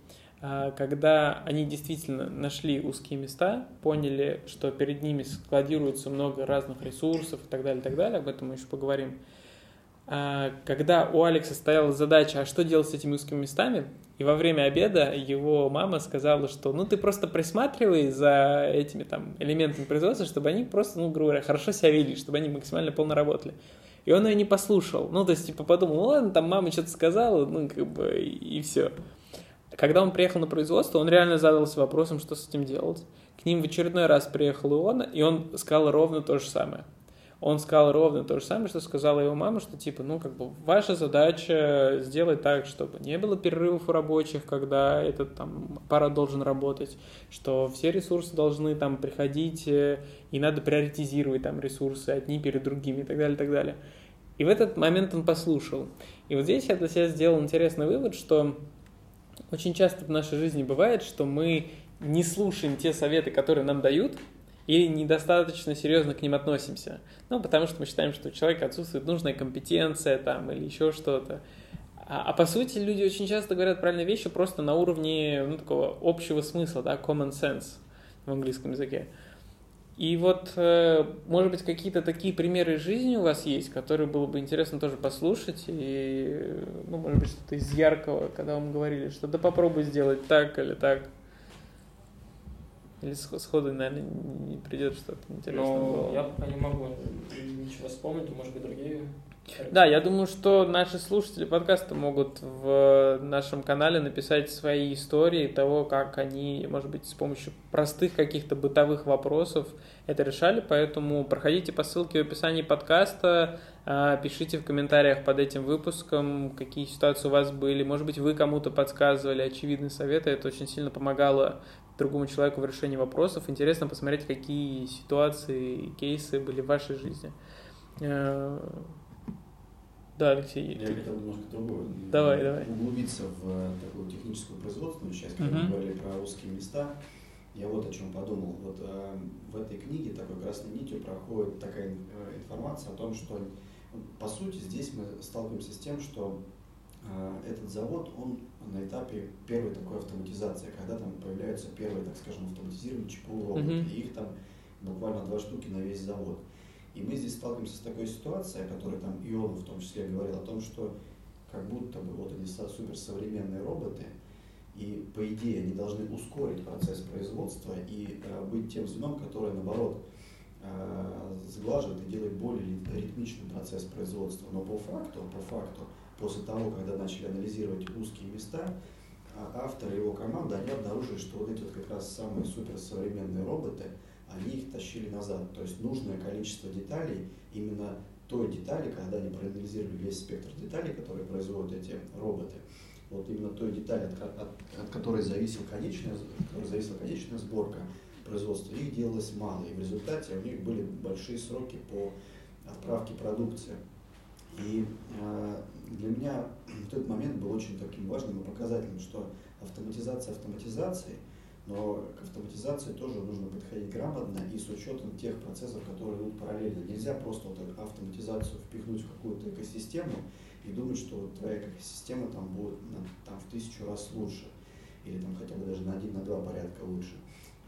а, когда они действительно нашли узкие места, поняли, что перед ними складируется много разных ресурсов и так далее, и так далее, об этом мы еще поговорим. А, когда у Алекса стояла задача, а что делать с этими узкими местами, и во время обеда его мама сказала, что ну ты просто присматривай за этими там элементами производства, чтобы они просто, ну, грубо говоря, хорошо себя вели, чтобы они максимально полно работали. И он ее не послушал. Ну, то есть, типа, подумал, ну ладно, там мама что-то сказала, ну, как бы, и, и все. Когда он приехал на производство, он реально задался вопросом, что с этим делать. К ним в очередной раз приехал и он, и он сказал ровно то же самое. Он сказал ровно то же самое, что сказала его мама, что типа, ну, как бы, ваша задача сделать так, чтобы не было перерывов у рабочих, когда этот там аппарат должен работать, что все ресурсы должны там приходить, э, и надо приоритизировать там ресурсы одни перед другими и так далее, и так далее. И в этот момент он послушал. И вот здесь я для себя сделал интересный вывод, что очень часто в нашей жизни бывает, что мы не слушаем те советы, которые нам дают, или недостаточно серьезно к ним относимся. Ну, потому что мы считаем, что у человека отсутствует нужная компетенция там, или еще что-то. А, а по сути люди очень часто говорят правильные вещи просто на уровне ну, такого общего смысла, да, common sense в английском языке. И вот, э, может быть, какие-то такие примеры жизни у вас есть, которые было бы интересно тоже послушать, и, ну, может быть, что-то из яркого, когда вам говорили, что да попробуй сделать так или так. Или сходу, наверное, не придет что-то интересное. Ну, я пока не могу ничего вспомнить, может быть, другие да, я думаю, что наши слушатели подкаста могут в нашем канале написать свои истории того, как они, может быть, с помощью простых каких-то бытовых вопросов это решали. Поэтому проходите по ссылке в описании подкаста, а, пишите в комментариях под этим выпуском, какие ситуации у вас были. Может быть, вы кому-то подсказывали очевидные советы. Это очень сильно помогало другому человеку в решении вопросов. Интересно посмотреть, какие ситуации, кейсы были в вашей жизни. Э, да, Алексей. Я хотел немножко другое. Давай, давай. Углубиться в э, такую техническую производственную часть, когда uh-huh. говорили про узкие места. Я вот о чем подумал. Вот э, в этой книге такой красной нитью проходит такая э, информация о том, что по сути здесь мы сталкиваемся с тем, что этот завод, он на этапе первой такой автоматизации, когда там появляются первые, так скажем, автоматизированные ЧПУ роботы, uh-huh. и их там буквально два штуки на весь завод. И мы здесь сталкиваемся с такой ситуацией, о которой там Ионов в том числе говорил, о том, что как будто бы вот эти суперсовременные роботы, и по идее они должны ускорить процесс производства и э, быть тем звеном, которое наоборот э, сглаживает и делает более ритмичный процесс производства. Но по факту, по факту, после того, когда начали анализировать узкие места, а, автор и его команда, они обнаружили, что вот эти вот как раз самые суперсовременные роботы – они их тащили назад. То есть нужное количество деталей, именно той детали, когда они проанализировали весь спектр деталей, которые производят эти роботы, вот именно той детали, от, от, от которой, зависел конечная, от которой зависела конечная сборка производства, их делалось мало. И в результате у них были большие сроки по отправке продукции. И э, для меня вот этот момент был очень таким важным и показательным, что автоматизация автоматизацией, но к автоматизации тоже нужно подходить грамотно и с учетом тех процессов, которые идут параллельно. Нельзя просто вот автоматизацию впихнуть в какую-то экосистему и думать, что твоя экосистема там будет там, в тысячу раз лучше или там хотя бы даже на один, на два порядка лучше.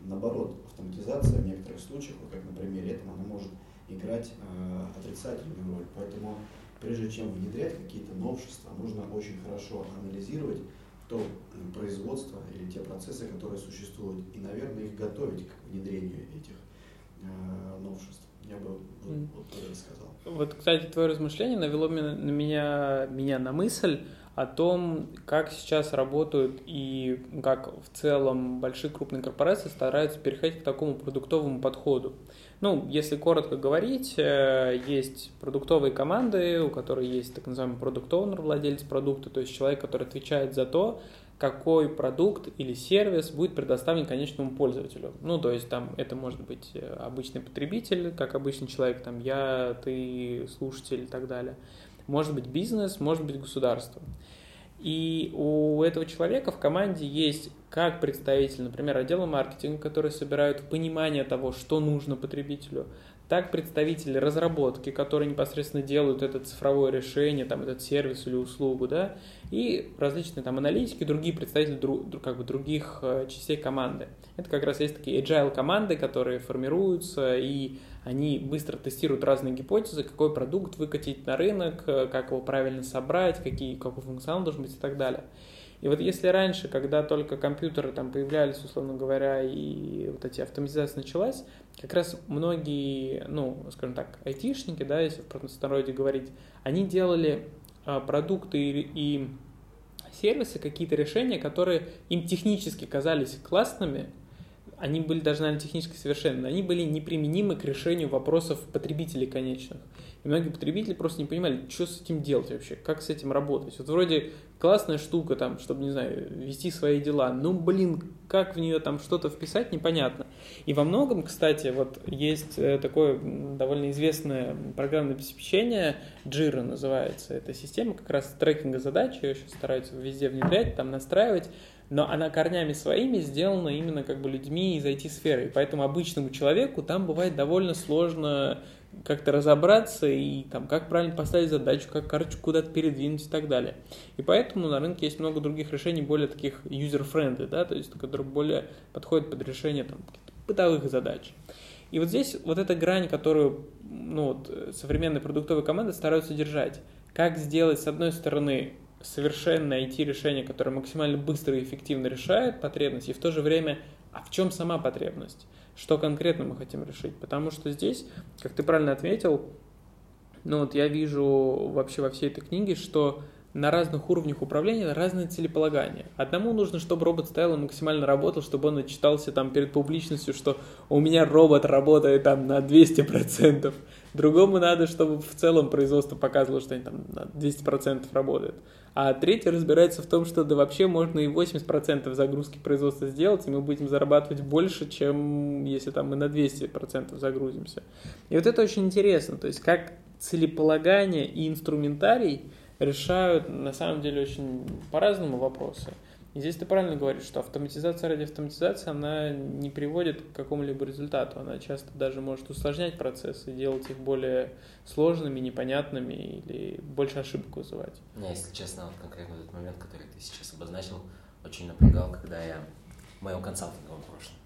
Наоборот, автоматизация в некоторых случаях, вот как на примере этого, она может играть э, отрицательную роль. Поэтому прежде чем внедрять какие-то новшества, нужно очень хорошо анализировать то производство или те процессы, которые существуют, и, наверное, их готовить к внедрению этих э, новшеств. Я бы вот, mm. вот это сказал. Вот, кстати, твое размышление навело на меня, меня на мысль о том, как сейчас работают и как в целом большие крупные корпорации стараются переходить к такому продуктовому подходу. Ну, если коротко говорить, э, есть продуктовые команды, у которых есть так называемый продукт оунер владелец продукта, то есть человек, который отвечает за то, какой продукт или сервис будет предоставлен конечному пользователю. Ну, то есть там это может быть э, обычный потребитель, как обычный человек, там я, ты, слушатель и так далее. Может быть бизнес, может быть государство. И у этого человека в команде есть как представитель, например, отдела маркетинга, который собирают понимание того, что нужно потребителю, так представители разработки, которые непосредственно делают это цифровое решение, там, этот сервис или услугу, да, и различные там аналитики, другие представители друг, как бы, других э, частей команды. Это как раз есть такие agile команды, которые формируются, и они быстро тестируют разные гипотезы, какой продукт выкатить на рынок, э, как его правильно собрать, какие, какой функционал должен быть и так далее. И вот если раньше, когда только компьютеры там появлялись, условно говоря, и вот эти автоматизация началась, как раз многие, ну, скажем так, айтишники, да, если в простонародье говорить, они делали а, продукты и, и сервисы, какие-то решения, которые им технически казались классными, они были даже, наверное, технически совершенны, они были неприменимы к решению вопросов потребителей конечных. И многие потребители просто не понимали, что с этим делать вообще, как с этим работать. Вот вроде классная штука, там, чтобы, не знаю, вести свои дела, ну, блин, как в нее там что-то вписать, непонятно. И во многом, кстати, вот есть э, такое довольно известное программное обеспечение, Jira называется, эта система как раз трекинга задач, ее сейчас стараются везде внедрять, там настраивать, но она корнями своими сделана именно как бы людьми из IT-сферы. Поэтому обычному человеку там бывает довольно сложно как-то разобраться и там, как правильно поставить задачу, как карточку куда-то передвинуть и так далее. И поэтому на рынке есть много других решений, более таких user-friendly, да, то есть, которые более подходят под решение там, бытовых задач. И вот здесь вот эта грань, которую ну, вот, современные продуктовые команды стараются держать. Как сделать, с одной стороны, совершенное IT-решение, которое максимально быстро и эффективно решает потребность, и в то же время, а в чем сама потребность? Что конкретно мы хотим решить. Потому что здесь, как ты правильно отметил, ну вот я вижу вообще во всей этой книге, что на разных уровнях управления разные целеполагания. Одному нужно, чтобы робот стоял и максимально работал, чтобы он отчитался там перед публичностью, что у меня робот работает там на 200%. Другому надо, чтобы в целом производство показывало, что они там на 200% работают а третий разбирается в том, что да вообще можно и 80% загрузки производства сделать, и мы будем зарабатывать больше, чем если там мы на 200% загрузимся. И вот это очень интересно, то есть как целеполагание и инструментарий решают на самом деле очень по-разному вопросы. И здесь ты правильно говоришь, что автоматизация ради автоматизации, она не приводит к какому-либо результату. Она часто даже может усложнять процессы, делать их более сложными, непонятными или больше ошибок вызывать. Меня, если честно, вот конкретно этот момент, который ты сейчас обозначил, очень напрягал, когда я в моем консалтинговом прошлом,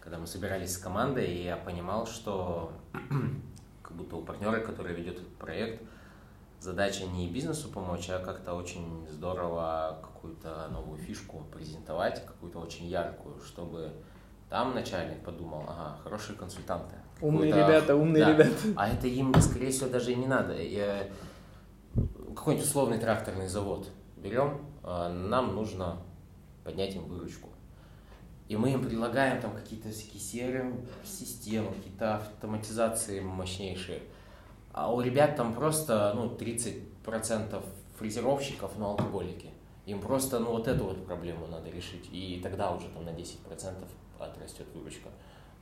когда мы собирались с командой, и я понимал, что как будто у партнера, который ведет этот проект, задача не бизнесу помочь, а как-то очень здорово какую-то новую фишку презентовать, какую-то очень яркую, чтобы там начальник подумал, ага, хорошие консультанты. Умные ребята, умные да. ребята. А это им, скорее всего, даже и не надо. Я... Какой-нибудь условный тракторный завод берем, а, нам нужно поднять им выручку. И мы им предлагаем там какие-то всякие CRM-системы, какие-то автоматизации мощнейшие – а у ребят там просто, ну, 30% фрезеровщиков, но алкоголики. Им просто, ну, вот эту вот проблему надо решить. И тогда уже там на 10% отрастет выручка.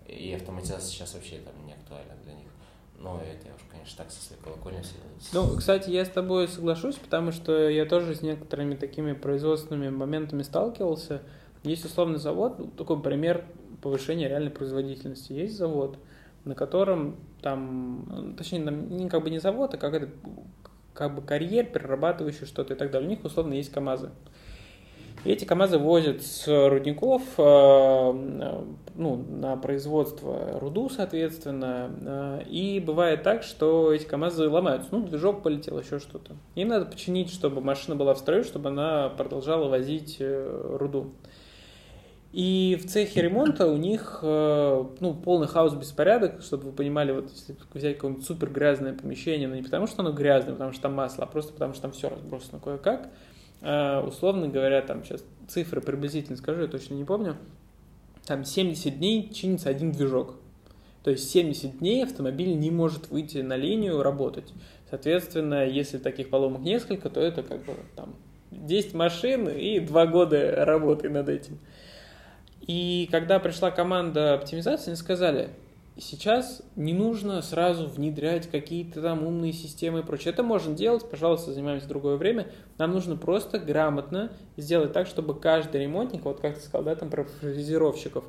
И автоматизация сейчас вообще там не актуальна для них. Ну, это я уж, конечно, так со своей колокольни. Ну, кстати, я с тобой соглашусь, потому что я тоже с некоторыми такими производственными моментами сталкивался. Есть условный завод, ну, такой пример повышения реальной производительности. Есть завод, на котором там, точнее, не как бы не завод, а как это, как бы карьер, перерабатывающий что-то и так далее. У них условно есть КАМАЗы. И эти КАМАЗы возят с рудников э, ну, на производство руду, соответственно. Э, и бывает так, что эти КАМАЗы ломаются. Ну, движок полетел, еще что-то. Им надо починить, чтобы машина была в строю, чтобы она продолжала возить э, руду. И в цехе ремонта у них ну, полный хаос, беспорядок, чтобы вы понимали, вот если взять какое-нибудь супер грязное помещение, но не потому что оно грязное, потому что там масло, а просто потому что там все разбросано кое-как, Э, условно говоря, там сейчас цифры приблизительно скажу, я точно не помню, там 70 дней чинится один движок. То есть 70 дней автомобиль не может выйти на линию работать. Соответственно, если таких поломок несколько, то это как бы там 10 машин и 2 года работы над этим. И когда пришла команда оптимизации, они сказали, сейчас не нужно сразу внедрять какие-то там умные системы и прочее. Это можно делать, пожалуйста, занимаемся в другое время. Нам нужно просто грамотно сделать так, чтобы каждый ремонтник, вот как ты сказал, да, там про фрезеровщиков,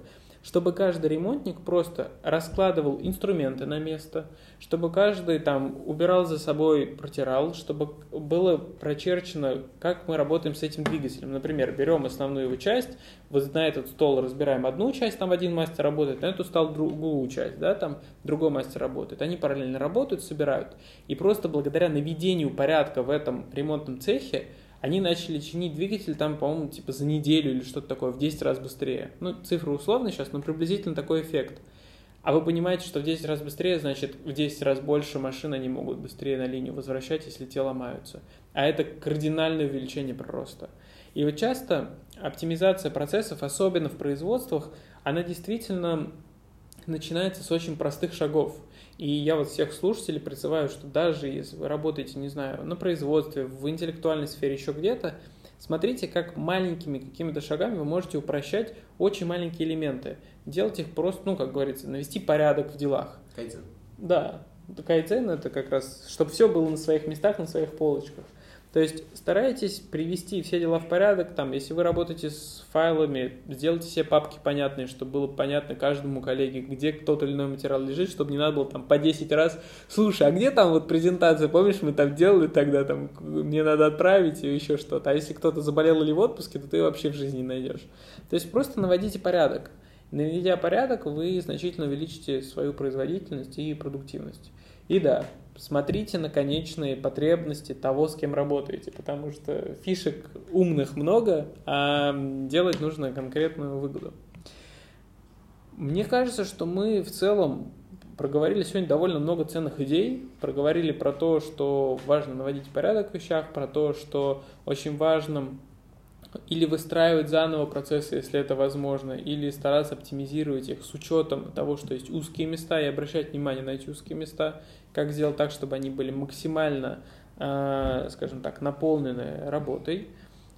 чтобы каждый ремонтник просто раскладывал инструменты на место, чтобы каждый там убирал за собой, протирал, чтобы было прочерчено, как мы работаем с этим двигателем. Например, берем основную его часть, вот на этот стол разбираем одну часть, там один мастер работает, на эту стол другую часть, да, там другой мастер работает. Они параллельно работают, собирают. И просто благодаря наведению порядка в этом ремонтном цехе они начали чинить двигатель там, по-моему, типа за неделю или что-то такое, в 10 раз быстрее. Ну, цифры условные сейчас, но приблизительно такой эффект. А вы понимаете, что в 10 раз быстрее, значит, в 10 раз больше машин они могут быстрее на линию возвращать, если те ломаются. А это кардинальное увеличение прироста. И вот часто оптимизация процессов, особенно в производствах, она действительно начинается с очень простых шагов. И я вот всех слушателей призываю, что даже если вы работаете, не знаю, на производстве, в интеллектуальной сфере, еще где-то, смотрите, как маленькими какими-то шагами вы можете упрощать очень маленькие элементы. Делать их просто, ну, как говорится, навести порядок в делах. Кайдзен. Да, кайдзен это как раз, чтобы все было на своих местах, на своих полочках. То есть старайтесь привести все дела в порядок. Там, если вы работаете с файлами, сделайте все папки понятные, чтобы было понятно каждому коллеге, где тот или иной материал лежит, чтобы не надо было там по 10 раз, слушай, а где там вот презентация, помнишь, мы там делали тогда, там, мне надо отправить и еще что-то. А если кто-то заболел или в отпуске, то ты вообще в жизни не найдешь. То есть просто наводите порядок. Наведя порядок, вы значительно увеличите свою производительность и продуктивность. И да, смотрите на конечные потребности того, с кем работаете, потому что фишек умных много, а делать нужно конкретную выгоду. Мне кажется, что мы в целом проговорили сегодня довольно много ценных идей, проговорили про то, что важно наводить порядок в вещах, про то, что очень важно или выстраивать заново процессы, если это возможно, или стараться оптимизировать их с учетом того, что есть узкие места, и обращать внимание на эти узкие места, как сделать так, чтобы они были максимально, э, скажем так, наполнены работой.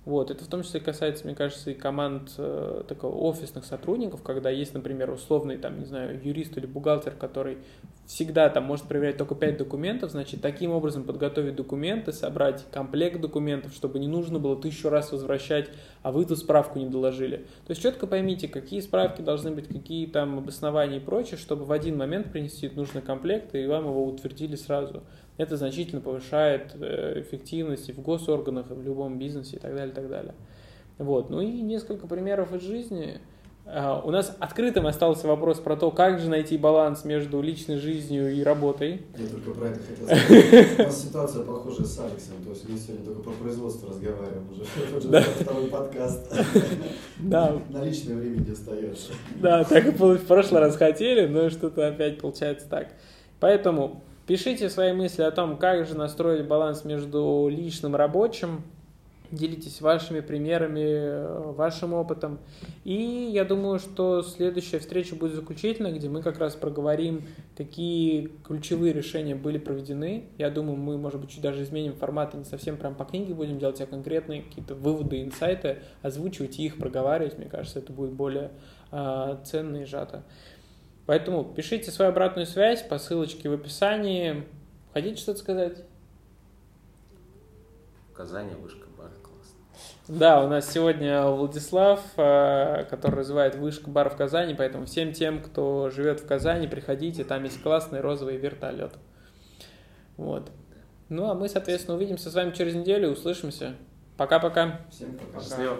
Вот, это в том числе касается, мне кажется, и команд э, такого офисных сотрудников, когда есть, например, условный, там, не знаю, юрист или бухгалтер, который всегда там может проверять только 5 документов, значит, таким образом подготовить документы, собрать комплект документов, чтобы не нужно было тысячу раз возвращать, а вы эту справку не доложили. То есть четко поймите, какие справки должны быть, какие там обоснования и прочее, чтобы в один момент принести нужный комплект, и вам его утвердили сразу это значительно повышает э, эффективность и в госорганах, и в любом бизнесе и так далее, и так далее. Вот. Ну и несколько примеров из жизни. А, у нас открытым остался вопрос про то, как же найти баланс между личной жизнью и работой. Я только про это хотел сказать. У нас ситуация похожая с Алексом. То есть мы сегодня только про производство разговариваем уже. Уже второй подкаст. Да. На личное время не остается. Да, так и в прошлый раз хотели, но что-то опять получается так. Поэтому Пишите свои мысли о том, как же настроить баланс между личным и рабочим. Делитесь вашими примерами, вашим опытом. И я думаю, что следующая встреча будет заключительной, где мы как раз проговорим, какие ключевые решения были проведены. Я думаю, мы, может быть, чуть даже изменим формат и не совсем прям по книге будем делать, а конкретные какие-то выводы, инсайты, озвучивать и их проговаривать. Мне кажется, это будет более э, ценно и сжато. Поэтому пишите свою обратную связь по ссылочке в описании. Хотите что-то сказать? В Казани вышка бар классно. Да, у нас сегодня Владислав, э, который развивает вышка бар в Казани, поэтому всем тем, кто живет в Казани, приходите, там есть классный розовый вертолет. Вот. Ну, а мы, соответственно, увидимся с вами через неделю, услышимся. Пока-пока. Всем пока. Счастливо.